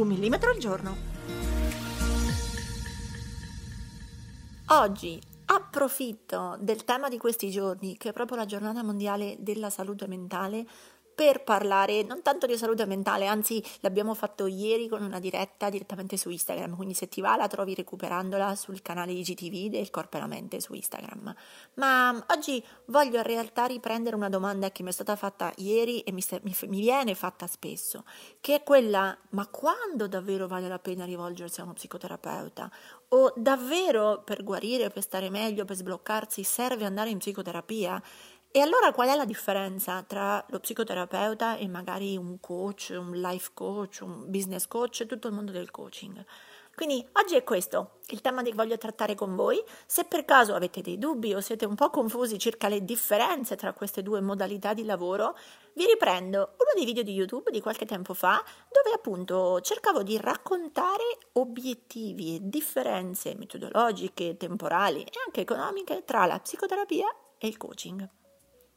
Un millimetro al giorno. Oggi approfitto del tema di questi giorni, che è proprio la giornata mondiale della salute mentale, per parlare non tanto di salute mentale, anzi l'abbiamo fatto ieri con una diretta direttamente su Instagram, quindi se ti va la trovi recuperandola sul canale di GTV del Corpo e la Mente su Instagram. Ma oggi voglio in realtà riprendere una domanda che mi è stata fatta ieri e mi, mi, mi viene fatta spesso, che è quella, ma quando davvero vale la pena rivolgersi a uno psicoterapeuta? O davvero per guarire, per stare meglio, per sbloccarsi serve andare in psicoterapia? E allora qual è la differenza tra lo psicoterapeuta e magari un coach, un life coach, un business coach tutto il mondo del coaching? Quindi oggi è questo il tema che voglio trattare con voi. Se per caso avete dei dubbi o siete un po' confusi circa le differenze tra queste due modalità di lavoro, vi riprendo uno dei video di YouTube di qualche tempo fa dove appunto cercavo di raccontare obiettivi e differenze metodologiche, temporali e anche economiche tra la psicoterapia e il coaching.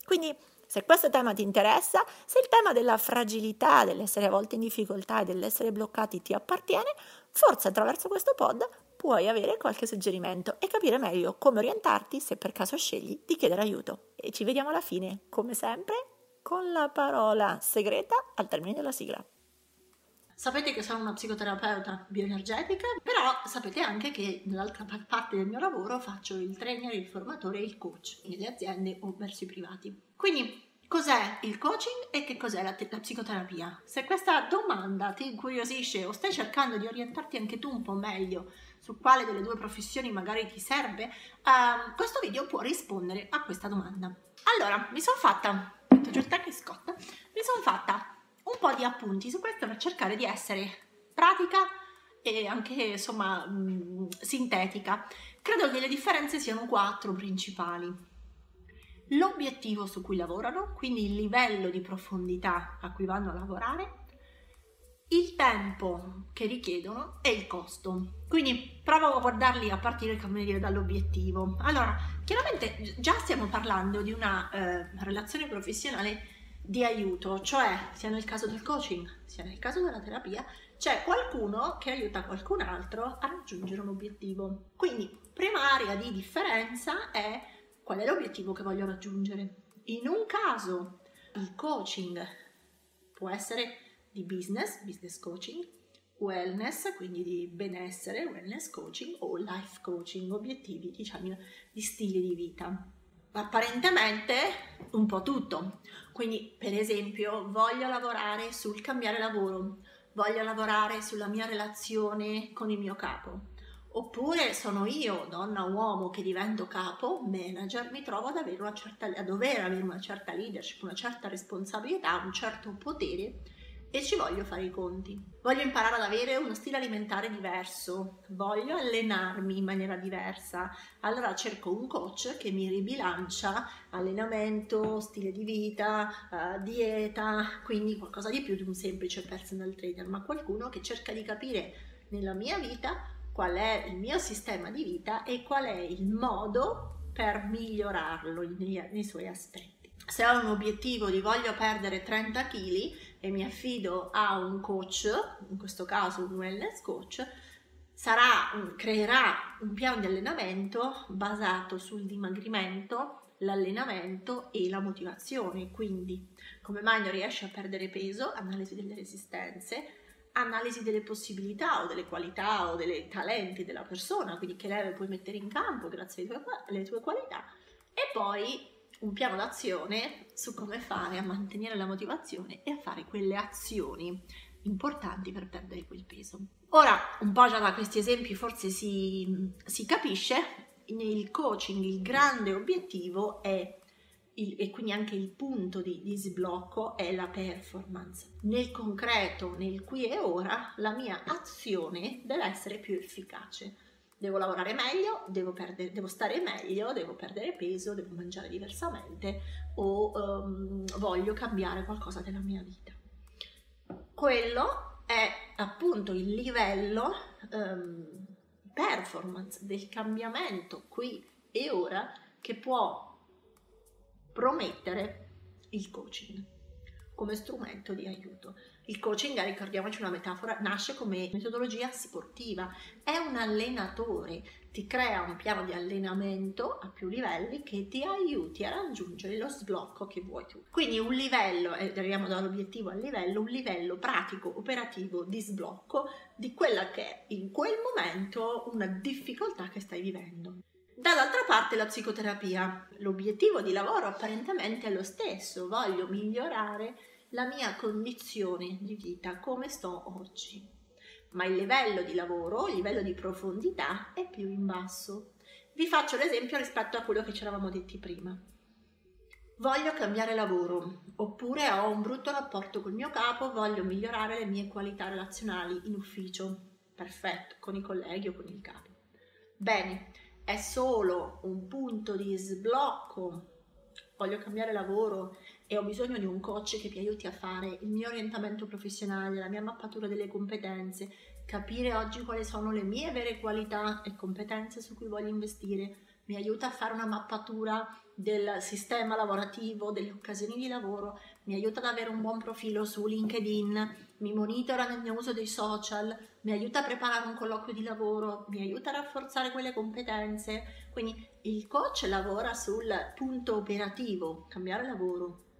Quindi se questo tema ti interessa, se il tema della fragilità, dell'essere a volte in difficoltà e dell'essere bloccati ti appartiene, forse attraverso questo pod puoi avere qualche suggerimento e capire meglio come orientarti se per caso scegli di chiedere aiuto. E ci vediamo alla fine, come sempre, con la parola segreta al termine della sigla. Sapete che sono una psicoterapeuta bioenergetica, però sapete anche che nell'altra parte del mio lavoro faccio il trainer, il formatore e il coach nelle aziende o verso i privati. Quindi cos'è il coaching e che cos'è la, te- la, psicoterapia? Se questa domanda ti incuriosisce o stai cercando di orientarti anche tu un po' meglio su quale delle due professioni magari ti serve, uh, questo video può rispondere a questa domanda. Allora, mi sono fatta, metto giù il Scott, mi sono fatta un po' di appunti su questo per cercare di essere pratica e anche insomma mh, sintetica. Credo che le differenze siano quattro principali. L'obiettivo su cui lavorano, quindi il livello di profondità a cui vanno a lavorare, il tempo che richiedono e il costo. Quindi provo a guardarli a partire dire, dall'obiettivo. Allora, chiaramente già stiamo parlando di una eh, relazione professionale di aiuto, cioè sia nel caso del coaching sia nel caso della terapia, c'è qualcuno che aiuta qualcun altro a raggiungere un obiettivo. Quindi, prima area di differenza è qual è l'obiettivo che voglio raggiungere. In un caso il coaching può essere di business, business coaching, wellness, quindi di benessere, wellness coaching o life coaching, obiettivi diciamo di stile di vita apparentemente un po' tutto. Quindi, per esempio, voglio lavorare sul cambiare lavoro, voglio lavorare sulla mia relazione con il mio capo. Oppure sono io, donna o uomo, che divento capo, manager, mi trovo ad, certa, a dover avere una certa leadership, una certa responsabilità, un certo potere e ci voglio fare i conti. Voglio imparare ad avere uno stile alimentare diverso, voglio allenarmi in maniera diversa. Allora cerco un coach che mi ribilancia allenamento, stile di vita, uh, dieta, quindi qualcosa di più di un semplice personal trainer, ma qualcuno che cerca di capire nella mia vita qual è il mio sistema di vita e qual è il modo per migliorarlo nei, nei suoi aspetti se ho un obiettivo di voglio perdere 30 kg e mi affido a un coach, in questo caso un wellness coach, sarà, creerà un piano di allenamento basato sul dimagrimento, l'allenamento e la motivazione. Quindi, come mai non riesci a perdere peso? Analisi delle resistenze, analisi delle possibilità o delle qualità o dei talenti della persona, quindi che leve puoi mettere in campo grazie alle tue, alle tue qualità, e poi un piano d'azione su come fare a mantenere la motivazione e a fare quelle azioni importanti per perdere quel peso. Ora, un po' già da questi esempi forse si, si capisce, nel coaching il grande obiettivo è il, e quindi anche il punto di, di sblocco è la performance. Nel concreto, nel qui e ora, la mia azione deve essere più efficace. Devo lavorare meglio, devo, perdere, devo stare meglio, devo perdere peso, devo mangiare diversamente o um, voglio cambiare qualcosa della mia vita. Quello è appunto il livello um, performance del cambiamento qui e ora che può promettere il coaching come strumento di aiuto. Il coaching, ricordiamoci una metafora, nasce come metodologia sportiva, è un allenatore, ti crea un piano di allenamento a più livelli che ti aiuti a raggiungere lo sblocco che vuoi tu. Quindi un livello, e arriviamo dall'obiettivo al livello, un livello pratico, operativo di sblocco di quella che è in quel momento una difficoltà che stai vivendo. Dall'altra parte la psicoterapia, l'obiettivo di lavoro apparentemente è lo stesso, voglio migliorare la mia condizione di vita come sto oggi, ma il livello di lavoro, il livello di profondità è più in basso. Vi faccio l'esempio rispetto a quello che ci eravamo detti prima. Voglio cambiare lavoro, oppure ho un brutto rapporto col mio capo, voglio migliorare le mie qualità relazionali in ufficio. Perfetto, con i colleghi o con il capo. Bene, è solo un punto di sblocco, voglio cambiare lavoro e ho bisogno di un coach che mi aiuti a fare il mio orientamento professionale, la mia mappatura delle competenze, capire oggi quali sono le mie vere qualità e competenze su cui voglio investire, mi aiuta a fare una mappatura del sistema lavorativo, delle occasioni di lavoro, mi aiuta ad avere un buon profilo su LinkedIn, mi monitora nel mio uso dei social, mi aiuta a preparare un colloquio di lavoro, mi aiuta a rafforzare quelle competenze. Quindi il coach lavora sul punto operativo, cambiare lavoro.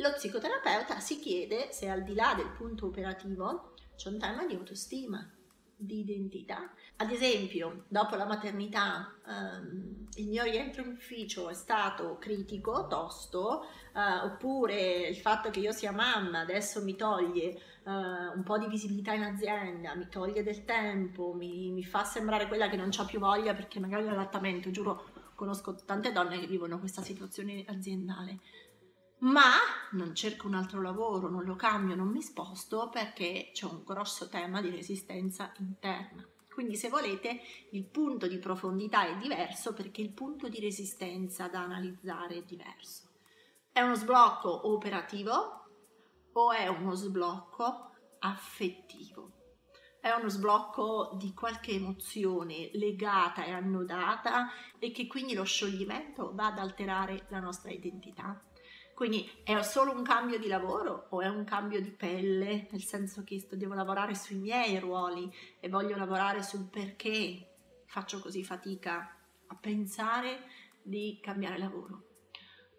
Lo psicoterapeuta si chiede se al di là del punto operativo c'è un tema di autostima, di identità. Ad esempio, dopo la maternità, ehm, il mio rientro in ufficio è stato critico, tosto, eh, oppure il fatto che io sia mamma adesso mi toglie eh, un po' di visibilità in azienda, mi toglie del tempo, mi, mi fa sembrare quella che non ha più voglia perché magari l'allattamento, giuro, conosco tante donne che vivono questa situazione aziendale ma non cerco un altro lavoro, non lo cambio, non mi sposto perché c'è un grosso tema di resistenza interna. Quindi se volete il punto di profondità è diverso perché il punto di resistenza da analizzare è diverso. È uno sblocco operativo o è uno sblocco affettivo? È uno sblocco di qualche emozione legata e annodata e che quindi lo scioglimento va ad alterare la nostra identità? Quindi è solo un cambio di lavoro o è un cambio di pelle, nel senso che devo lavorare sui miei ruoli e voglio lavorare sul perché faccio così fatica a pensare di cambiare lavoro.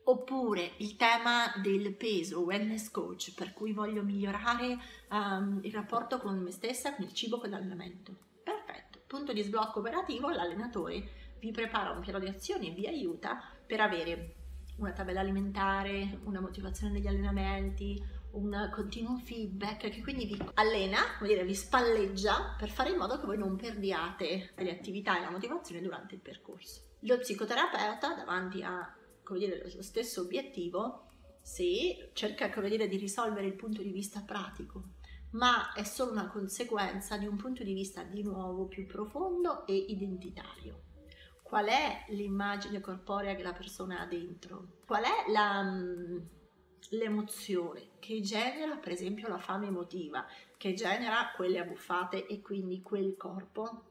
Oppure il tema del peso, wellness coach, per cui voglio migliorare um, il rapporto con me stessa, con il cibo, con l'allenamento. Perfetto, punto di sblocco operativo, l'allenatore vi prepara un piano di azioni e vi aiuta per avere una tabella alimentare, una motivazione negli allenamenti, un continuo feedback che quindi vi allena, come dire, vi spalleggia per fare in modo che voi non perdiate le attività e la motivazione durante il percorso. Lo psicoterapeuta, davanti a dire, lo stesso obiettivo, sì, cerca dire, di risolvere il punto di vista pratico, ma è solo una conseguenza di un punto di vista di nuovo più profondo e identitario qual è l'immagine corporea che la persona ha dentro, qual è la, mm, l'emozione che genera per esempio la fame emotiva, che genera quelle abbuffate e quindi quel corpo,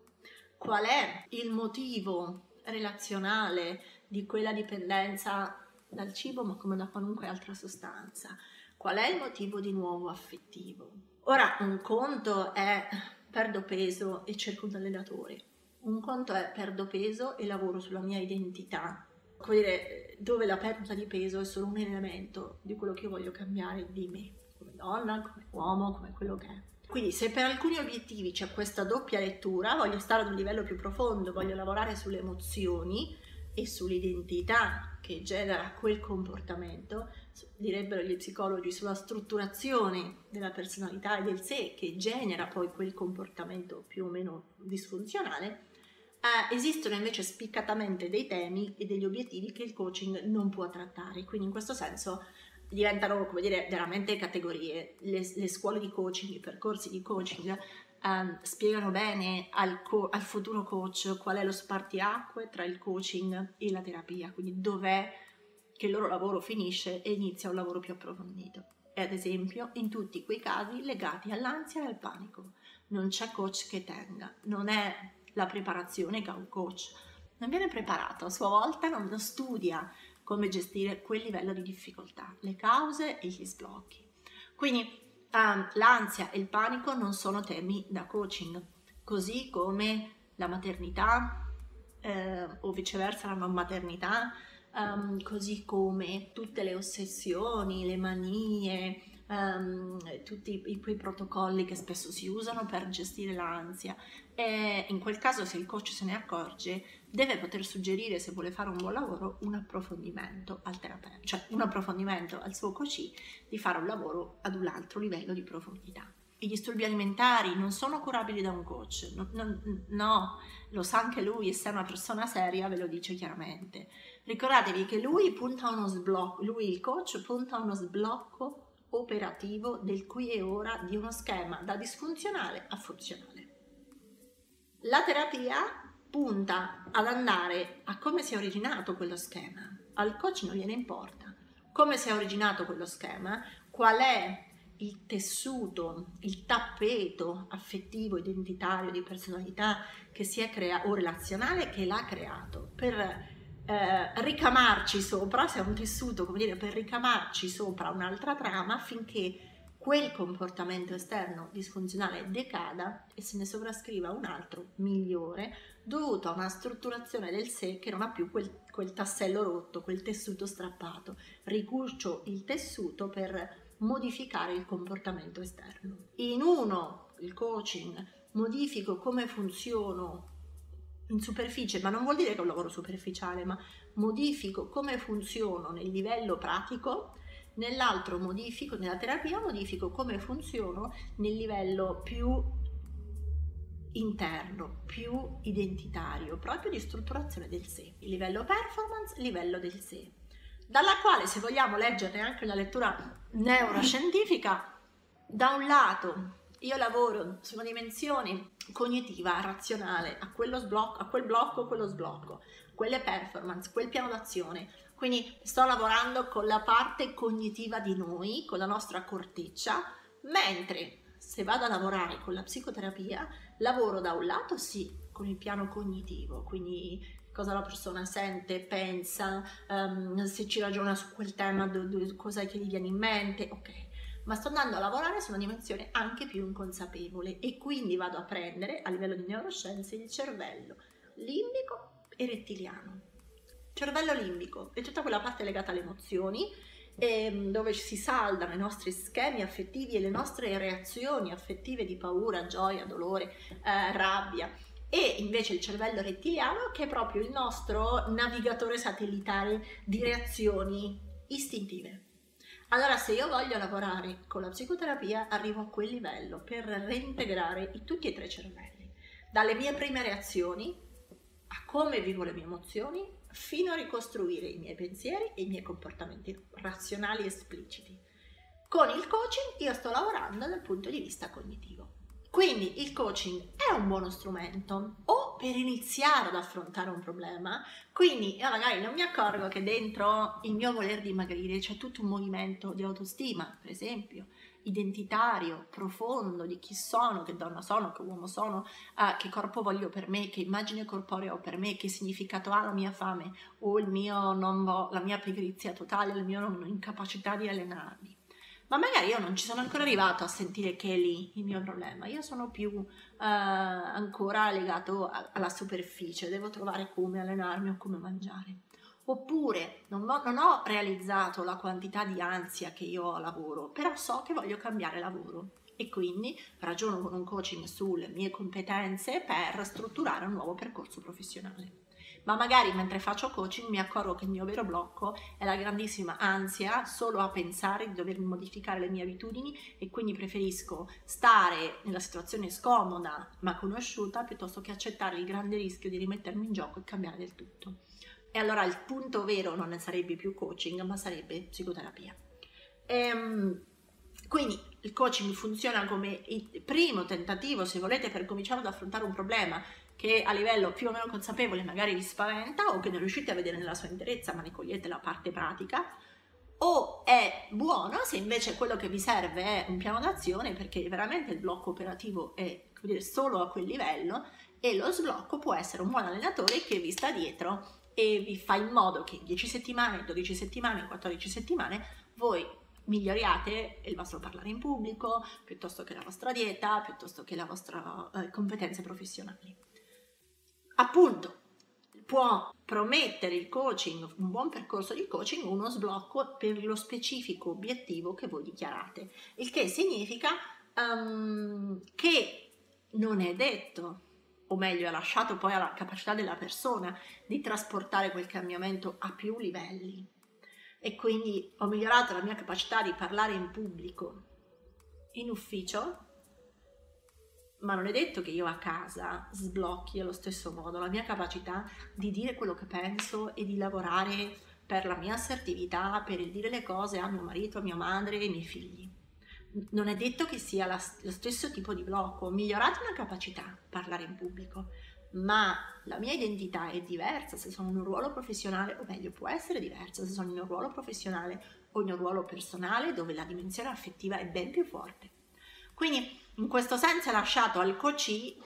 qual è il motivo relazionale di quella dipendenza dal cibo ma come da qualunque altra sostanza, qual è il motivo di nuovo affettivo. Ora un conto è perdo peso e cerco un allenatore, un conto è perdo peso e lavoro sulla mia identità, come dire, dove la perdita di peso è solo un elemento di quello che voglio cambiare di me, come donna, come uomo, come quello che è. Quindi se per alcuni obiettivi c'è questa doppia lettura, voglio stare ad un livello più profondo, voglio lavorare sulle emozioni e sull'identità che genera quel comportamento, direbbero gli psicologi, sulla strutturazione della personalità e del sé che genera poi quel comportamento più o meno disfunzionale, Eh, esistono invece spiccatamente dei temi e degli obiettivi che il coaching non può trattare, quindi in questo senso diventano, come dire, veramente categorie. Le, le scuole di coaching, i percorsi di coaching eh, spiegano bene al, co- al futuro coach qual è lo spartiacque tra il coaching e la terapia, quindi dov'è che il loro lavoro finisce e inizia un lavoro più approfondito. E ad esempio in tutti quei casi legati all'ansia e al panico. Non c'è coach che tenga, non è la preparazione che ha un coach. Non viene preparato, a sua volta non studia come gestire quel livello di difficoltà, le cause e gli sblocchi. Quindi um, l'ansia e il panico non sono temi da coaching, così come la maternità eh, o viceversa la non maternità, um, così come tutte le ossessioni, le manie, um, tutti i, quei protocolli che spesso si usano per gestire l'ansia e in quel caso se il coach se ne accorge deve poter suggerire se vuole fare un buon lavoro un approfondimento al terapeuta, cioè un approfondimento al suo coach di fare un lavoro ad un altro livello di profondità. I disturbi alimentari non sono curabili da un coach, no, no, no, lo sa anche lui e se è una persona seria ve lo dice chiaramente. Ricordatevi che lui punta uno sblocco, lui il coach punta uno sblocco operativo del qui e ora di uno schema da disfunzionale a funzionale. La terapia punta ad andare a come si è originato quello schema. Al coach non gliene importa come si è originato quello schema, qual è il tessuto, il tappeto affettivo, identitario, di personalità che si è creato o relazionale che l'ha creato per eh, ricamarci sopra, se è un tessuto, come dire, per ricamarci sopra un'altra trama affinché quel comportamento esterno disfunzionale decada e se ne sovrascriva un altro migliore dovuto a una strutturazione del sé che non ha più quel, quel tassello rotto, quel tessuto strappato. Ricurcio il tessuto per modificare il comportamento esterno. In uno, il coaching, modifico come funziono in superficie, ma non vuol dire che è un lavoro superficiale, ma modifico come funziono nel livello pratico, nell'altro modifico, nella terapia modifico come funziono nel livello più interno, più identitario, proprio di strutturazione del sé, il livello performance, livello del sé, dalla quale se vogliamo leggere anche una lettura neuroscientifica, da un lato io lavoro su una dimensione cognitiva, razionale, a quello sblocco, a quel blocco, quello sblocco, quelle performance, quel piano d'azione. Quindi sto lavorando con la parte cognitiva di noi, con la nostra corteccia, mentre se vado a lavorare con la psicoterapia, lavoro da un lato sì con il piano cognitivo, quindi cosa la persona sente, pensa, um, se ci ragiona su quel tema, do, do, cosa che gli viene in mente, ok ma sto andando a lavorare su una dimensione anche più inconsapevole e quindi vado a prendere a livello di neuroscienze il cervello limbico e rettiliano. Cervello limbico è tutta quella parte legata alle emozioni ehm, dove si saldano i nostri schemi affettivi e le nostre reazioni affettive di paura, gioia, dolore, eh, rabbia e invece il cervello rettiliano che è proprio il nostro navigatore satellitare di reazioni istintive. Allora, se io voglio lavorare con la psicoterapia, arrivo a quel livello per reintegrare tutti e tre i cervelli, dalle mie prime reazioni a come vivo le mie emozioni, fino a ricostruire i miei pensieri e i miei comportamenti razionali espliciti. Con il coaching io sto lavorando dal punto di vista cognitivo. Quindi il coaching è un buono strumento o per iniziare ad affrontare un problema, quindi io magari non mi accorgo che dentro il mio voler dimagrire c'è tutto un movimento di autostima, per esempio, identitario, profondo di chi sono, che donna sono, che uomo sono, uh, che corpo voglio per me, che immagine corporea ho per me, che significato ha la mia fame o il mio non vo- la mia pigrizia totale, la mia non- incapacità di allenarmi ma magari io non ci sono ancora arrivato a sentire che è lì il mio problema, io sono più uh, ancora legato a, alla superficie, devo trovare come allenarmi o come mangiare. Oppure non ho, non ho realizzato la quantità di ansia che io ho a lavoro, però so che voglio cambiare lavoro e quindi ragiono con un coaching sulle mie competenze per strutturare un nuovo percorso professionale. Ma magari mentre faccio coaching mi accorgo che il mio vero blocco è la grandissima ansia solo a pensare di dover modificare le mie abitudini e quindi preferisco stare nella situazione scomoda ma conosciuta piuttosto che accettare il grande rischio di rimettermi in gioco e cambiare del tutto. E allora il punto vero non sarebbe più coaching, ma sarebbe psicoterapia. Ehm, quindi il coaching funziona come il primo tentativo, se volete, per cominciare ad affrontare un problema che a livello più o meno consapevole magari vi spaventa o che non riuscite a vedere nella sua interezza, ma ne cogliete la parte pratica, o è buono se invece quello che vi serve è un piano d'azione perché veramente il blocco operativo è dire, solo a quel livello e lo sblocco può essere un buon allenatore che vi sta dietro e vi fa in modo che in 10 settimane, 12 settimane, 14 settimane voi miglioriate il vostro parlare in pubblico, piuttosto che la vostra dieta, piuttosto che le vostre eh, competenze professionali. Appunto, può promettere il coaching, un buon percorso di coaching, uno sblocco per lo specifico obiettivo che voi dichiarate, il che significa um, che non è detto, o meglio, è lasciato poi alla capacità della persona di trasportare quel cambiamento a più livelli. E quindi ho migliorato la mia capacità di parlare in pubblico, in ufficio, ma non è detto che io a casa sblocchi allo stesso modo la mia capacità di dire quello che penso e di lavorare per la mia assertività, per il dire le cose a mio marito, a mia madre e ai miei figli. Non è detto che sia la, lo stesso tipo di blocco, ho migliorato una capacità parlare in pubblico, ma la mia identità è diversa se sono in un ruolo professionale, o meglio, può essere diversa se sono in un ruolo professionale o in un ruolo personale dove la dimensione affettiva è ben più forte. Quindi in questo senso è lasciato al coach eh,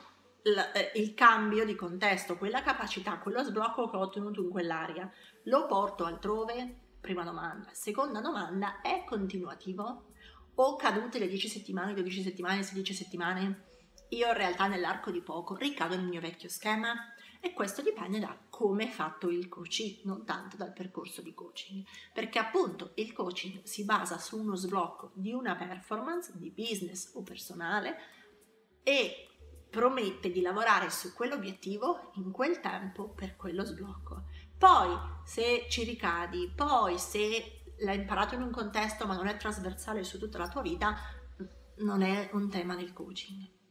il cambio di contesto, quella capacità, quello sblocco che ho ottenuto in quell'area, lo porto altrove? Prima domanda. Seconda domanda, è continuativo? O cadute le 10 settimane, 12 settimane, 16 settimane? io in realtà nell'arco di poco ricado nel mio vecchio schema e questo dipende da come è fatto il coaching, non tanto dal percorso di coaching, perché appunto il coaching si basa su uno sblocco di una performance di business o personale e promette di lavorare su quell'obiettivo in quel tempo per quello sblocco. Poi se ci ricadi, poi se l'hai imparato in un contesto ma non è trasversale su tutta la tua vita, non è un tema del coaching.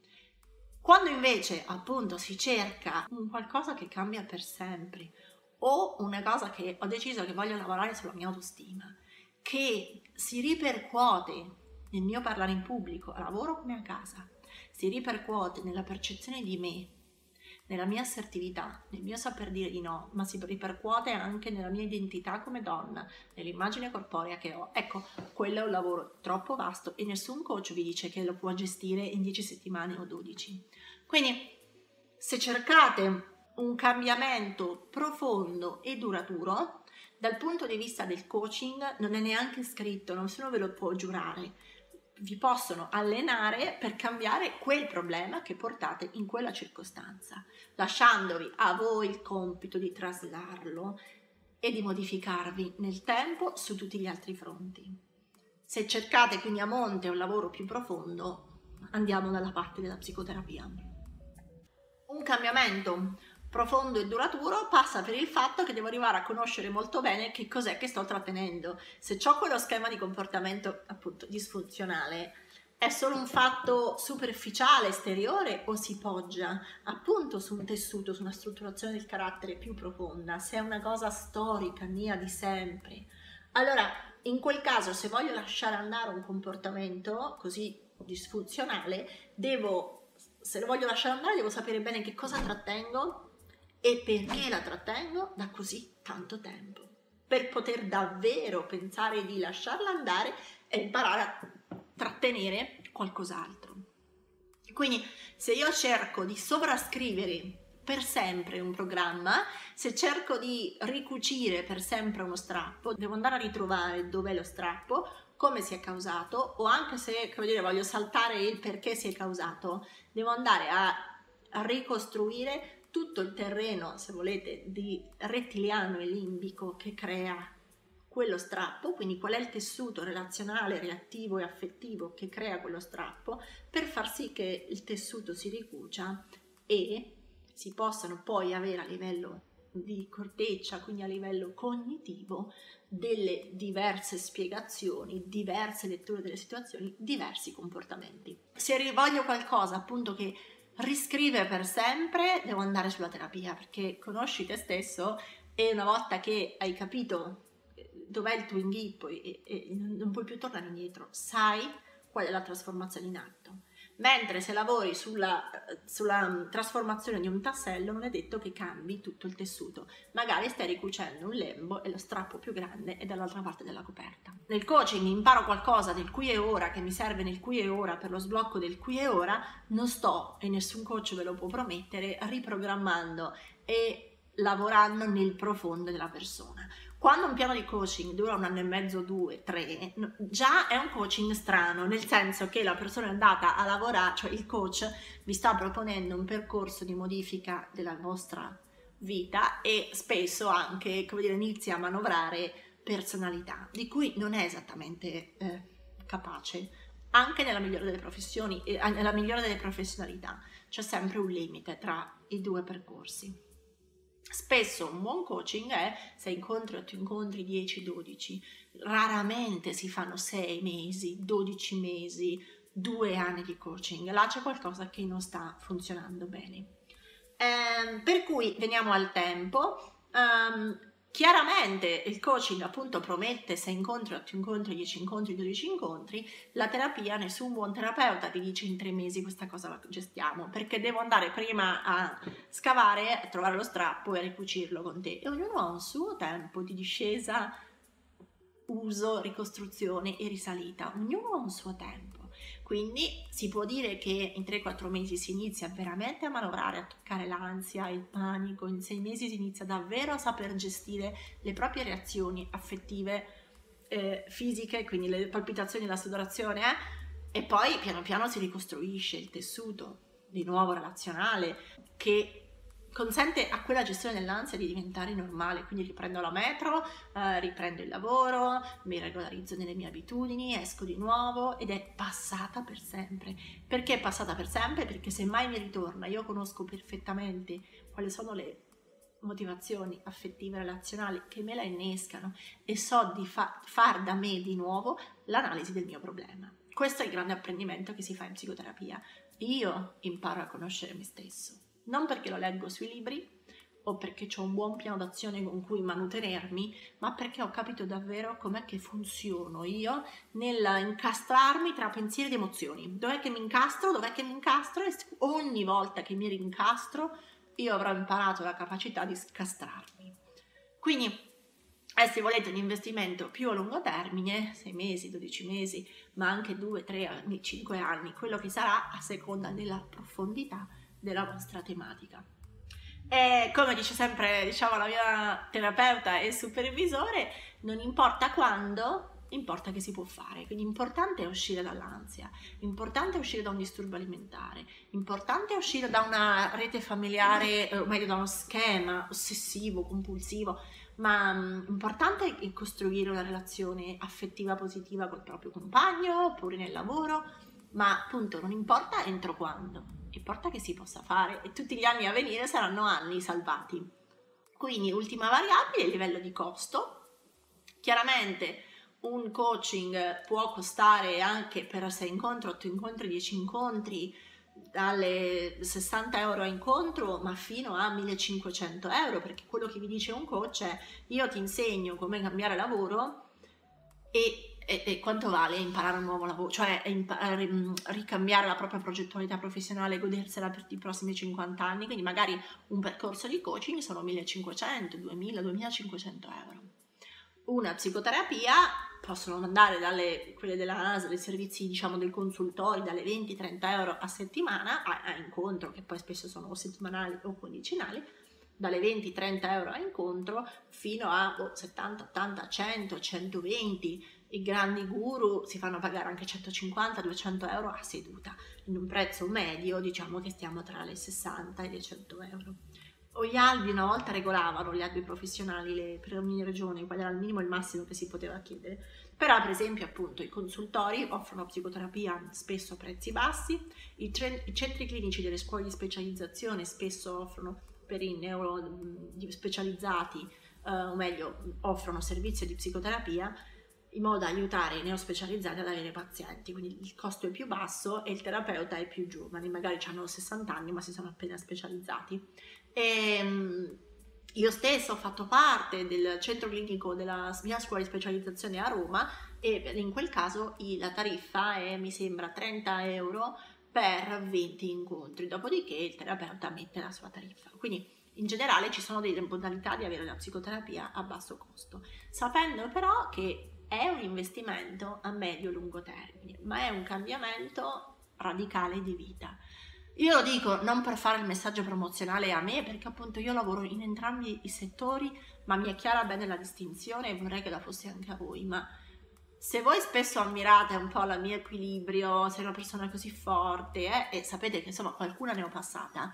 Quando invece appunto si cerca un qualcosa che cambia per sempre o una cosa che ho deciso che voglio lavorare sulla mia autostima, che si ripercuote nel mio parlare in pubblico, a lavoro come a casa, si ripercuote nella percezione di me, nella mia assertività, nel mio saper dire di no, ma si ripercuote anche nella mia identità come donna, nell'immagine corporea che ho. Ecco, quello è un lavoro troppo vasto e nessun coach vi dice che lo può gestire in 10 settimane o 12. Quindi, se cercate un cambiamento profondo e duraturo, dal punto di vista del coaching non è neanche scritto, nessuno ve lo può giurare. Vi possono allenare per cambiare quel problema che portate in quella circostanza, lasciandovi a voi il compito di traslarlo e di modificarvi nel tempo su tutti gli altri fronti. Se cercate quindi a monte un lavoro più profondo, andiamo dalla parte della psicoterapia. Un cambiamento profondo e duraturo passa per il fatto che devo arrivare a conoscere molto bene che cos'è che sto trattenendo. Se ho quello schema di comportamento appunto disfunzionale, è solo un fatto superficiale, esteriore o si poggia appunto su un tessuto, su una strutturazione del carattere più profonda, se è una cosa storica mia di sempre. Allora, in quel caso, se voglio lasciare andare un comportamento così disfunzionale, devo, se lo voglio lasciare andare, devo sapere bene che cosa trattengo e perché la trattengo da così tanto tempo, per poter davvero pensare di lasciarla andare e imparare a trattenere qualcos'altro. Quindi se io cerco di sovrascrivere per sempre un programma, se cerco di ricucire per sempre uno strappo, devo andare a ritrovare dov'è lo strappo, come si è causato o anche se dire, voglio saltare il perché si è causato, devo andare a, a ricostruire tutto il terreno, se volete, di rettiliano e limbico che crea quello strappo, quindi qual è il tessuto relazionale, reattivo e affettivo che crea quello strappo, per far sì che il tessuto si ricucia e si possano poi avere a livello di corteccia, quindi a livello cognitivo, delle diverse spiegazioni, diverse letture delle situazioni, diversi comportamenti. Se voglio qualcosa appunto che riscrive per sempre, devo andare sulla terapia perché conosci te stesso e una volta che hai capito eh, dov'è il tuo inghippo e, e non puoi più tornare indietro, sai qual è la trasformazione in atto mentre se lavori sulla, sulla, mm, trasformazione di un tassello non è detto che cambi tutto il tessuto, magari stai ricucendo un lembo e lo strappo più grande è dall'altra parte della coperta. Nel coaching imparo qualcosa del qui e ora che mi serve nel qui e ora per lo sblocco del qui e ora, non sto, e nessun coach ve lo può promettere, riprogrammando e lavorando nel profondo della persona. Quando un piano di coaching dura un anno e mezzo, due, tre, già è un coaching strano, nel senso che la persona è andata a lavorare, cioè il coach vi sta proponendo un percorso di modifica della vostra vita e spesso anche, come dire, inizia a manovrare personalità, di cui non è esattamente eh, capace, anche nella migliore delle professioni, eh, nella migliore delle professionalità. C'è sempre un limite tra i due percorsi. Spesso un buon coaching è 6 incontri, 8 incontri, 10, 12. Raramente si fanno 6 mesi, 12 mesi, 2 anni di coaching. Là c'è qualcosa che non sta funzionando bene. Eh, per cui veniamo al tempo. Um, Chiaramente il coaching appunto promette 6 incontri, 8 incontri, 10 incontri, 12 incontri, la terapia, nessun buon terapeuta vi dice in 3 mesi questa cosa la gestiamo, perché devo andare prima a scavare, a trovare lo strappo e a ricucirlo con te. E ognuno ha un suo tempo di discesa, uso, ricostruzione e risalita, ognuno ha un suo tempo. Quindi si può dire che in 3-4 mesi si inizia veramente a manovrare, a toccare l'ansia, il panico, in 6 mesi si inizia davvero a saper gestire le proprie reazioni affettive, eh, fisiche, quindi le palpitazioni, la sudorazione, eh? e poi piano piano si ricostruisce il tessuto, di nuovo relazionale, che consente a quella gestione dell'ansia di diventare normale, quindi riprendo la metro, eh, riprendo il lavoro, mi regolarizzo nelle mie abitudini, esco di nuovo ed è passata per sempre. Perché è passata per sempre? Perché se mai mi ritorna, io conosco perfettamente quali sono le motivazioni affettive relazionali che me la innescano e so di fa- far da me di nuovo l'analisi del mio problema. Questo è il grande apprendimento che si fa in psicoterapia. Io imparo a conoscere me stesso non perché lo leggo sui libri o perché ho un buon piano d'azione con cui manutenermi, ma perché ho capito davvero com'è che funziono io nel incastrarmi tra pensieri ed emozioni. Dov'è che mi incastro? Dov'è che mi incastro? E ogni volta che mi rincastro io avrò imparato la capacità di scastrarmi. Quindi, eh, se volete un investimento più a lungo termine, 6 mesi, 12 mesi, ma anche 2, 3 anni, 5 anni, quello che sarà a seconda della profondità della vostra tematica. E come dice sempre diciamo, la mia terapeuta e supervisore, non importa quando, importa che si può fare. Quindi importante è uscire dall'ansia, importante è uscire da un disturbo alimentare, importante è uscire da una rete familiare, o meglio da uno schema ossessivo, compulsivo, ma um, importante è costruire una relazione affettiva positiva col proprio compagno oppure nel lavoro, ma appunto non importa entro quando importa che si possa fare e tutti gli anni a venire saranno anni salvati. Quindi ultima variabile, il livello di costo. Chiaramente un coaching può costare anche per 6 incontri, 8 incontri, 10 incontri, dalle 60 euro a incontro, ma fino a 1500 euro, perché quello che vi dice un coach è io ti insegno come cambiare lavoro e e, e, quanto vale imparare un nuovo lavoro, cioè imparare, mm, ricambiare la propria progettualità professionale e godersela per i prossimi 50 anni, quindi magari un percorso di coaching sono 1500, 2000, 2500 euro. Una psicoterapia possono andare dalle quelle della ASL, dei servizi diciamo del consultorio, dalle 20-30 euro a settimana a, a incontro, che poi spesso sono o settimanali o quindicinali, dalle 20-30 euro a incontro fino a oh, 70, 80, 100, 120 i grandi guru si fanno pagare anche 150-200 euro a seduta, in un prezzo medio diciamo che stiamo tra le 60 e le 100 euro. O gli albi una volta regolavano, gli albi professionali, le, per ogni regione, qual era il minimo e il massimo che si poteva chiedere. Però per esempio appunto i consultori offrono psicoterapia spesso a prezzi bassi, i, tre, i centri clinici delle scuole di specializzazione spesso offrono per i neuro specializzati, eh, o meglio, offrono servizio di psicoterapia in modo da aiutare i neospecializzati ad avere pazienti, quindi il costo è più basso e il terapeuta è più giovane, magari hanno 60 anni ma si sono appena specializzati. E, ehm, io stessa ho fatto parte del centro clinico della mia scuola di specializzazione a Roma e in quel caso la tariffa è mi sembra 30 euro per 20 incontri, dopodiché il terapeuta mette la sua tariffa. Quindi in generale ci sono delle modalità di avere la psicoterapia a basso costo, sapendo però che è un investimento a medio-lungo termine, ma è un cambiamento radicale di vita. Io lo dico non per fare il messaggio promozionale a me, perché appunto io lavoro in entrambi i settori, ma mi è chiara bene la distinzione e vorrei che la fosse anche a voi. Ma se voi spesso ammirate un po' il mio equilibrio, sei una persona così forte eh, e sapete che insomma qualcuna ne ho passata,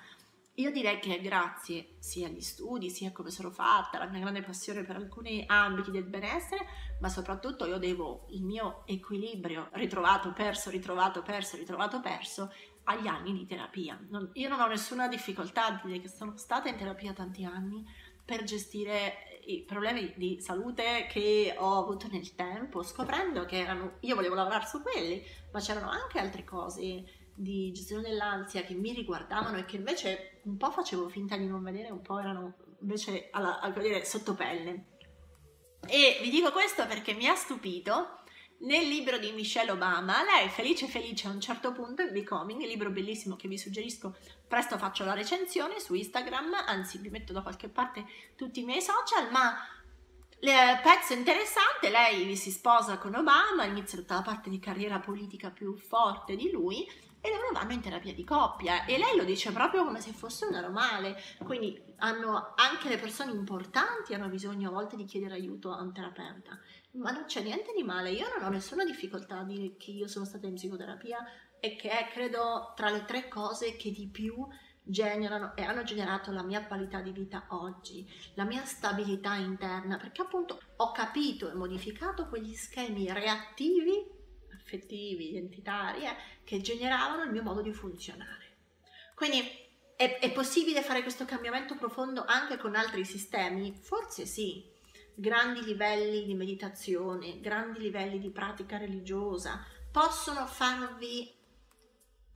io direi che grazie sia agli studi, sia a come sono fatta, alla mia grande passione per alcuni ambiti del benessere, ma soprattutto io devo il mio equilibrio ritrovato, perso, ritrovato, perso, ritrovato, perso agli anni di terapia. Non, io non ho nessuna difficoltà a dire che sono stata in terapia tanti anni per gestire i problemi di salute che ho avuto nel tempo, scoprendo che erano, io volevo lavorare su quelli, ma c'erano anche altre cose di gestione dell'ansia che mi riguardavano e che invece un po' facevo finta di non vedere, un po' erano invece alla, a vedere sotto pelle. E vi dico questo perché mi ha stupito nel libro di Michelle Obama, lei felice felice a un certo punto in Becoming, libro bellissimo che vi suggerisco, presto faccio la recensione su Instagram, anzi vi metto da qualche parte tutti i miei social, ma il pezzo interessante, lei si sposa con Obama, inizia tutta la parte di carriera politica più forte di lui e loro vanno in terapia di coppia e lei lo dice proprio come se fosse un normale, quindi hanno anche le persone importanti hanno bisogno a volte di chiedere aiuto a un terapeuta. Ma non c'è niente di male, io non ho nessuna difficoltà a dire che io sono stata in psicoterapia e che è credo tra le tre cose che di più generano e hanno generato la mia qualità di vita oggi, la mia stabilità interna, perché appunto ho capito e modificato quegli schemi reattivi, affettivi, identitari, eh, che generavano il mio modo di funzionare. Quindi è, è possibile fare questo cambiamento profondo anche con altri sistemi? Forse sì, grandi livelli di meditazione, grandi livelli di pratica religiosa, possono farvi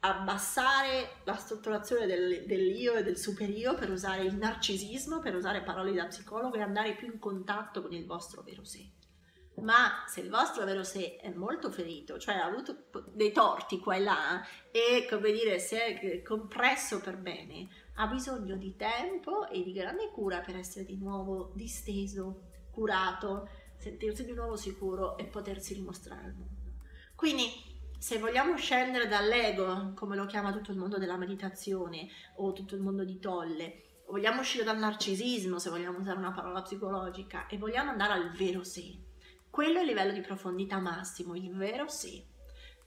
abbassare la strutturazione del, dell'io e del superio per usare il narcisismo, per usare parole da psicologo e andare più in contatto con il vostro vero sé. Ma se il vostro vero sé è molto ferito, cioè ha avuto dei torti qua e là e come dire si è compresso per bene, ha bisogno di tempo e di grande cura per essere di nuovo disteso, curato, sentirsi di nuovo sicuro e potersi dimostrare al mondo. Quindi se vogliamo scendere dall'ego, come lo chiama tutto il mondo della meditazione o tutto il mondo di Tolle, vogliamo uscire dal narcisismo, se vogliamo usare una parola psicologica, e vogliamo andare al vero sé. Quello è il livello di profondità massimo, il vero sé.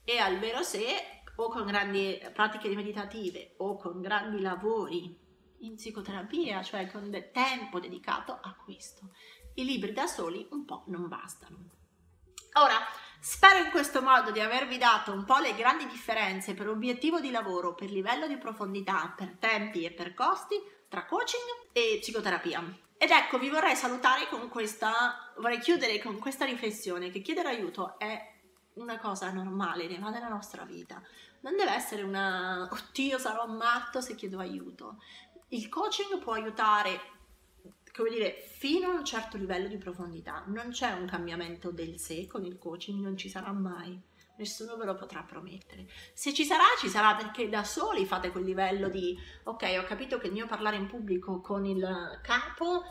E al vero sé, o con grandi pratiche meditative o con grandi lavori in psicoterapia, cioè con del tempo dedicato a questo i libri da soli un po' non bastano. Ora, spero in questo modo di avervi dato un po' le grandi differenze per obiettivo di lavoro, per livello di profondità, per tempi e per costi tra coaching e psicoterapia. Ed ecco, vi vorrei salutare con questa, vorrei chiudere con questa riflessione che chiedere aiuto è una cosa normale, ne va nella nostra vita. Non deve essere una, oddio sarò matto se chiedo aiuto. Il coaching può aiutare come dire, fino a un certo livello di profondità. Non c'è un cambiamento del sé con il coaching, non ci sarà mai. Nessuno ve lo potrà promettere. Se ci sarà, ci sarà perché da soli fate quel livello di ok, ho capito che il mio parlare in pubblico con il capo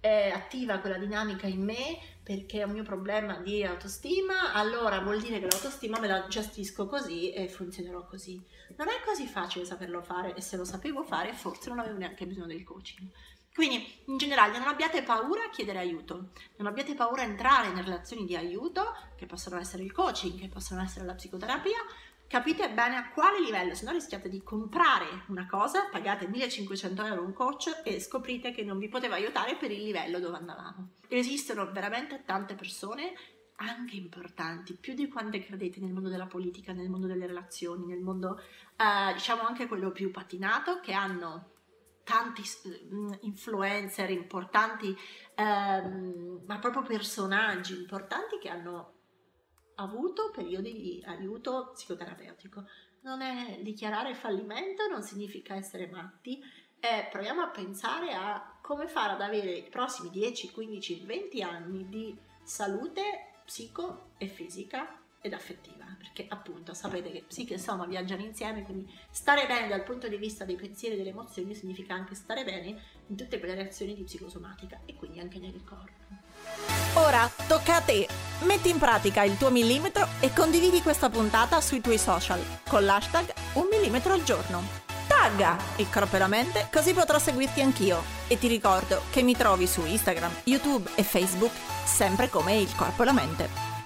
eh, attiva quella dinamica in me perché è un mio problema di autostima, allora vuol dire che l'autostima me la gestisco così e funzionerò così. Non è così facile saperlo fare e se lo sapevo fare forse non avevo neanche bisogno del coaching. Quindi, in generale, non abbiate paura a chiedere aiuto, non abbiate paura a entrare in relazioni di aiuto, che possono essere il coaching, che possono essere la psicoterapia, capite bene a quale livello, se no rischiate di comprare una cosa, pagate 1500 euro un coach e scoprite che non vi poteva aiutare per il livello dove andavamo. Esistono veramente tante persone, anche importanti, più di quante credete nel mondo della politica, nel mondo delle relazioni, nel mondo, eh, diciamo anche quello più patinato, che hanno tanti mm, influencer importanti, ehm, ma proprio personaggi importanti che hanno avuto periodi di aiuto psicoterapeutico. Non è dichiarare fallimento, non significa essere matti, eh, proviamo a pensare a come fare ad avere i prossimi 10, 15, 20 anni di salute psico e fisica ed affettiva, perché appunto sapete che psiche e soma viaggiano insieme, quindi stare bene dal punto di vista dei pensieri e delle emozioni significa anche stare bene in tutte quelle reazioni di psicosomatica e quindi anche nel corpo. Ora tocca a te. Metti in pratica il tuo millimetro e condividi questa puntata sui tuoi social con l'hashtag un millimetro al giorno. Tagga il corpo e la mente così potrò seguirti anch'io. E ti ricordo che mi trovi su Instagram, YouTube e Facebook sempre come il corpo e la mente.